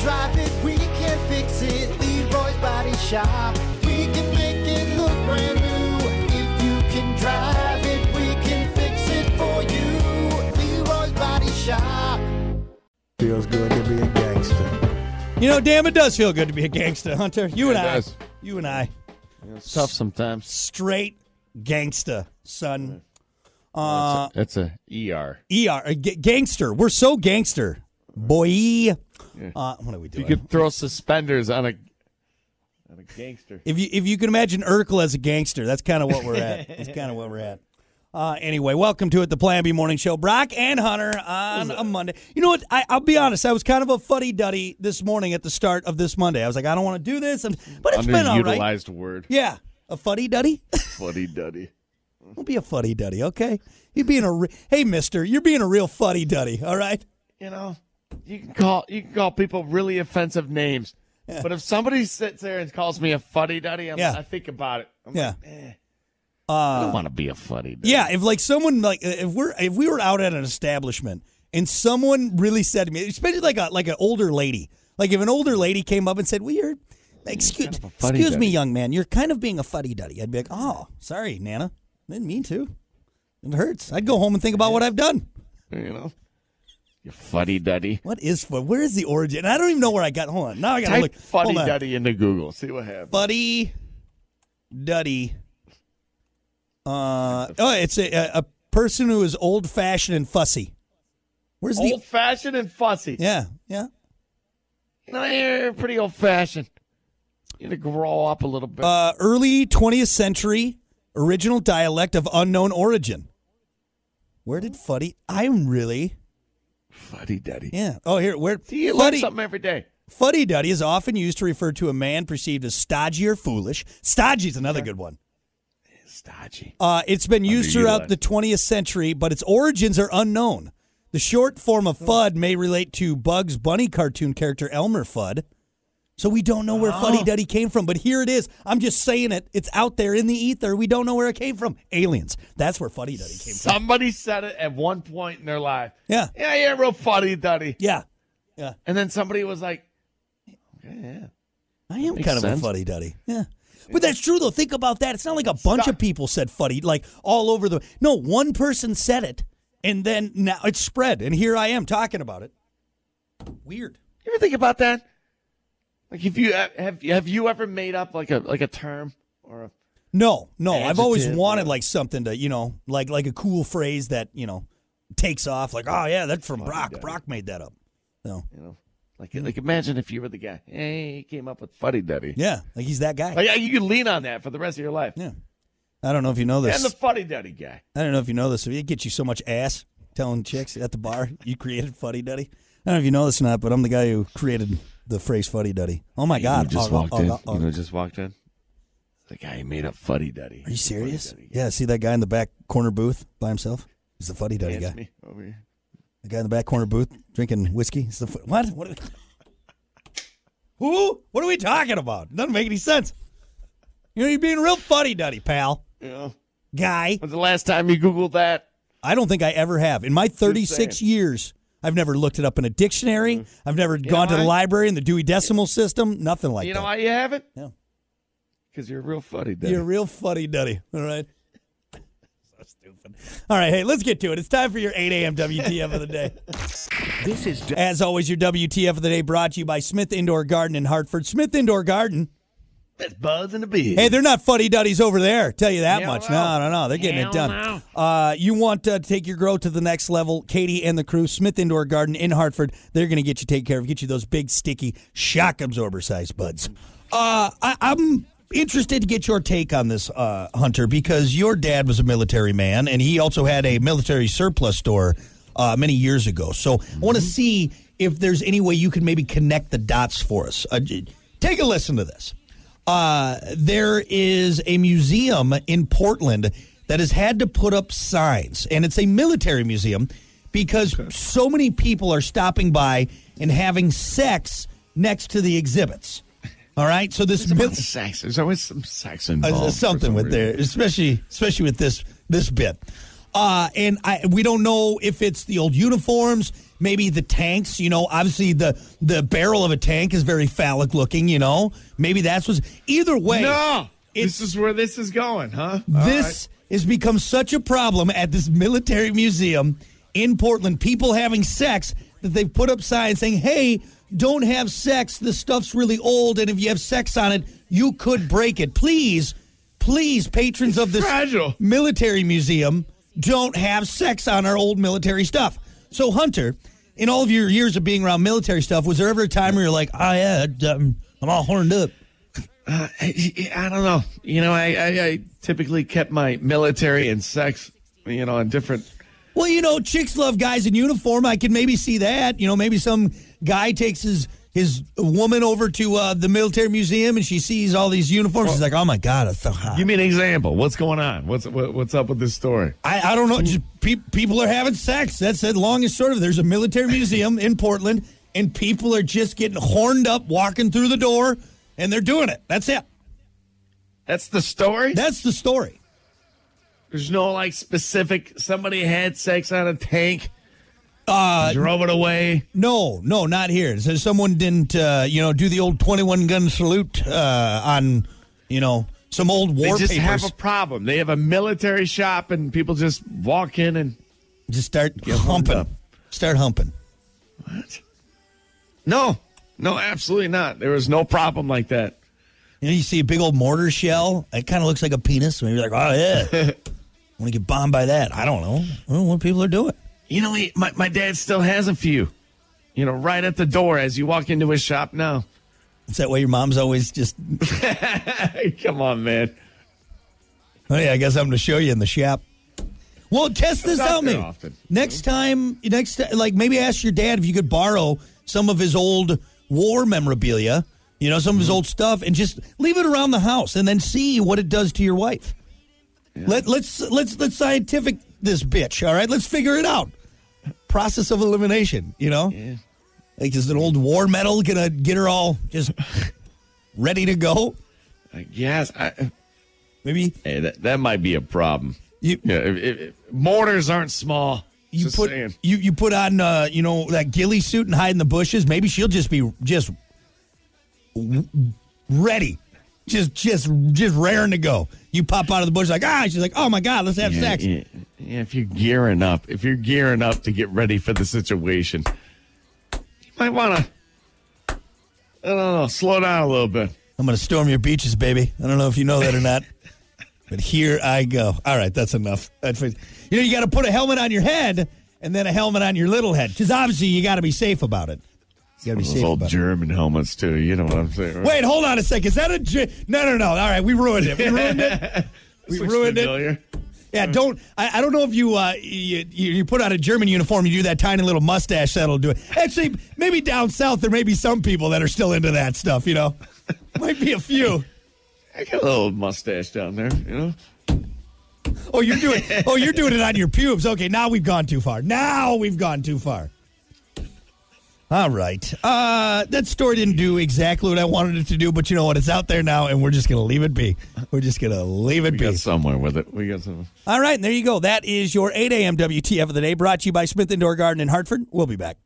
drive it, we can fix it. Leroy's Body Shop. We can make it look brand new. If you can drive it, we can fix it for you. Leroy's Body Shop. Feels good to be a gangster. You know, damn, it does feel good to be a gangster, Hunter. You and It I. does. You and I. It's tough sometimes. Straight gangster, son. That's a ER. ER, a g- gangster. We're so gangster. Boy. Uh, what are we doing? You doing? could throw suspenders on a on a gangster. If you if you can imagine Urkel as a gangster, that's kind of what we're at. That's kind of what we're at. Uh, anyway, welcome to it, the Plan B Morning Show. Brock and Hunter on a Monday. You know what? I, I'll be honest. I was kind of a fuddy duddy this morning at the start of this Monday. I was like, I don't want to do this, and, but it's been all right. Underutilized word. Yeah, a fuddy duddy. Fuddy duddy. Don't be a fuddy duddy, okay? You being a re- hey, Mister, you're being a real fuddy duddy. All right. You know, you can call you can call people really offensive names. But if somebody sits there and calls me a fuddy duddy, Yeah. I think about it. I'm Yeah. like, eh, I Uh, don't want to be a fuddy duddy. Yeah, if like someone like if we're if we were out at an establishment and someone really said to me, especially like a like an older lady, like if an older lady came up and said, "Well, you're excuse kind of excuse me, young man, you're kind of being a fuddy duddy," I'd be like, "Oh, sorry, Nana, didn't mean to. It hurts." I'd go home and think about what I've done. You know, you fuddy duddy. What is fud? Where is the origin? I don't even know where I got. Hold on, now I gotta Type look. on. duddy into Google. See what happens. Fuddy Duddy. Uh oh, it's a, a person who is old fashioned and fussy. Where's the Old fashioned and fussy. yeah yeah know, you're pretty old fashioned. You need to grow up a little bit. uh, early 20th century original dialect of unknown origin. Where did Fuddy? I'm really fuddy duddy. yeah. Oh here where See, you learn Fuddy something every day. Fuddy Duddy is often used to refer to a man perceived as stodgy or foolish. Stodgy is another good one. Stodgy. Uh, it's been used throughout the 20th century, but its origins are unknown. The short form of Fudd may relate to Bugs Bunny cartoon character Elmer Fudd. So we don't know where Fuddy oh. Duddy came from, but here it is. I'm just saying it. It's out there in the ether. We don't know where it came from. Aliens. That's where Fuddy Duddy came from. Somebody said it at one point in their life. Yeah. Yeah, you're real fuddy duddy. Yeah. Yeah. And then somebody was like, okay, yeah. I am kind of a Fuddy Duddy. Yeah. But that's true though. Think about that. It's not like a bunch Stop. of people said Fuddy, like all over the. No, one person said it, and then now it's spread, and here I am talking about it. Weird. You ever think about that? Like, if you have have you ever made up like a like a term or a No, no. I've always Adjective wanted or- like something to, you know, like like a cool phrase that you know takes off. Like, oh yeah, that's from Brock. Duddy. Brock made that up. So you know, like hmm. like imagine if you were the guy. Hey, he came up with fuddy duddy. yeah, like he's that guy. Like, yeah, you could lean on that for the rest of your life. Yeah. I don't know if you know this. And the fuddy duddy guy. I don't know if you know this. It gets you so much ass telling chicks at the bar you created Fuddy Duddy. I don't know if you know this or not, but I'm the guy who created the phrase Fuddy Duddy. Oh my God! You just Oh, walked oh, in. oh. You know, just walked in. The guy made up fuddy duddy. Are you serious? Yeah. See that guy in the back corner booth by himself? He's the Fuddy Duddy guy. me over here. The guy in the back corner booth drinking whiskey. He's the fu- what? What? Who? What are we talking about? Doesn't make any sense. You know, you're being real Fuddy Duddy, pal. Know, Guy. when's the last time you googled that? I don't think I ever have. In my 36 years, I've never looked it up in a dictionary. I've never gone Mm-hmm. to the why? library in the Dewey Decimal System. Nothing like that. you know that. why you haven't? Yeah. Because you're a real funny, duddy. You're a real funny duddy. All right. so stupid. All right, hey, let's get to it. It's time for your 8 a.m. WTF of the day. This is As always, your WTF of the day brought to you by Smith Indoor Garden in Hartford. Smith Indoor Garden. Best buzz in the biz. Hey, they're not fuddy duddies over there. Tell you that Hell much. no. No, no, no. They're getting it done. Uh, you want to take your grow to the next level? Katie and the crew, Smith Indoor Garden in Hartford. They're going to get you taken care of. Get you those big, sticky, shock absorber size buds. Uh, I, I'm interested to get your take on this, uh, Hunter, because your dad was a military man, and he also had a military surplus store uh, many years ago. So I want to see if there's any way you can maybe connect the dots for us. Uh, take a listen to this. Uh, there is a museum in Portland that has had to put up signs, and it's a military museum because so many people are stopping by and having sex next to the exhibits. All right, so this mil- sex. There's always some sex uh, involved. for something some with reason. there, especially especially with this this bit. Uh, and I, we don't know if it's the old uniforms, maybe the tanks. You know, obviously the the barrel of a tank is very phallic looking. You know, maybe that's what's. Either way, No, this is where this is going, huh? All this has become such a problem at this military museum in Portland. People having sex that they've put up signs saying, "Hey, don't have sex. The stuff's really old, and if you have sex on it, you could break it. Please, please, patrons of this fragile. military museum, don't have sex on our old military stuff." So, Hunter, in all of your years of being around military stuff, was there ever a time where you're like, "Oh yeah, I'm all horned up"? Uh, I, I don't know. You know, I, I, I typically kept my military and sex, you know, on different. Well, you know, chicks love guys in uniform. I can maybe see that. You know, maybe some guy takes his his woman over to uh, the military museum and she sees all these uniforms. She's like, "Oh my god, it's so hot." Give me an example. What's going on? What's what, what's up with this story? I, I don't know. Just pe- people are having sex. That's the long and short of. it. There's a military museum in Portland, and people are just getting horned up, walking through the door, and they're doing it. That's it. That's the story. That's the story. There's no like specific. Somebody had sex on a tank, Uh, drove it away. No, no, not here. It says someone didn't, uh, you know, do the old twenty-one gun salute uh, on, you know, some old war. They just papers. have a problem. They have a military shop, and people just walk in and Just start humping. Start humping. what? No, no, absolutely not. There was no problem like that. You know, you see a big old mortar shell. It kind of looks like a penis. Maybe like, oh yeah, want to get bombed by that. I don't know. I don't know what people are doing. You know, he, my my dad still has a few. You know, right at the door as you walk into his shop now. Is that why your mom's always just? Come on, man. Oh yeah, I guess I'm going to show you in the shop. Well, test this out, often. next time. Next, like maybe ask your dad if you could borrow some of his old war memorabilia. You know, some of his Mm-hmm. old stuff, and just leave it around the house, and then see what it does to your wife. Let let's let's let's scientific this bitch. All right, let's figure it out. Process of elimination. You know, Yeah. like is an old war medal gonna get her all just ready to go? I guess I, Maybe hey, that that might be a problem. you Yeah, if, if, if mortars aren't small. you just put saying. you you put on uh, you know that ghillie suit and hide in the bushes. Maybe she'll just be just ready, just just just raring to go. You pop out of the bush like ah, she's like oh my god, let's have Yeah, sex. yeah, if you're gearing up, if you're gearing up to get ready for the situation, you might want to. I don't know. Slow down a little bit. I'm gonna storm your beaches, baby. I don't know if you know that or not, but here I go. All right, that's enough. That's you know you got to put a helmet on your head and then a helmet on your little head because obviously you got to be safe about it. You got to be Those safe old about it. German helmets too. You know what I'm saying? right? Wait, hold on a second. Is that a no, no, no? All right, we ruined it. We ruined it. We ruined it. Yeah, don't. I, I don't know if you, uh, you you you put on a German uniform, you do that tiny little mustache that'll do it. Actually, maybe down south there may be some people that are still into that stuff. You know, might be a few. I got a little mustache down there. You know. Oh, you're doing. Oh, you're doing it on your pubes. Okay, now we've gone too far. Now we've gone too far. All right. Uh, that story didn't do exactly what I wanted it to do, but you know what? It's out there now, and we're just gonna leave it be. We're just gonna leave it We be. got somewhere with it. We got some. All right, and there you go. That is your 8 a.m. WTF of the day, brought to you by Smith Indoor Garden in Hartford. We'll be back.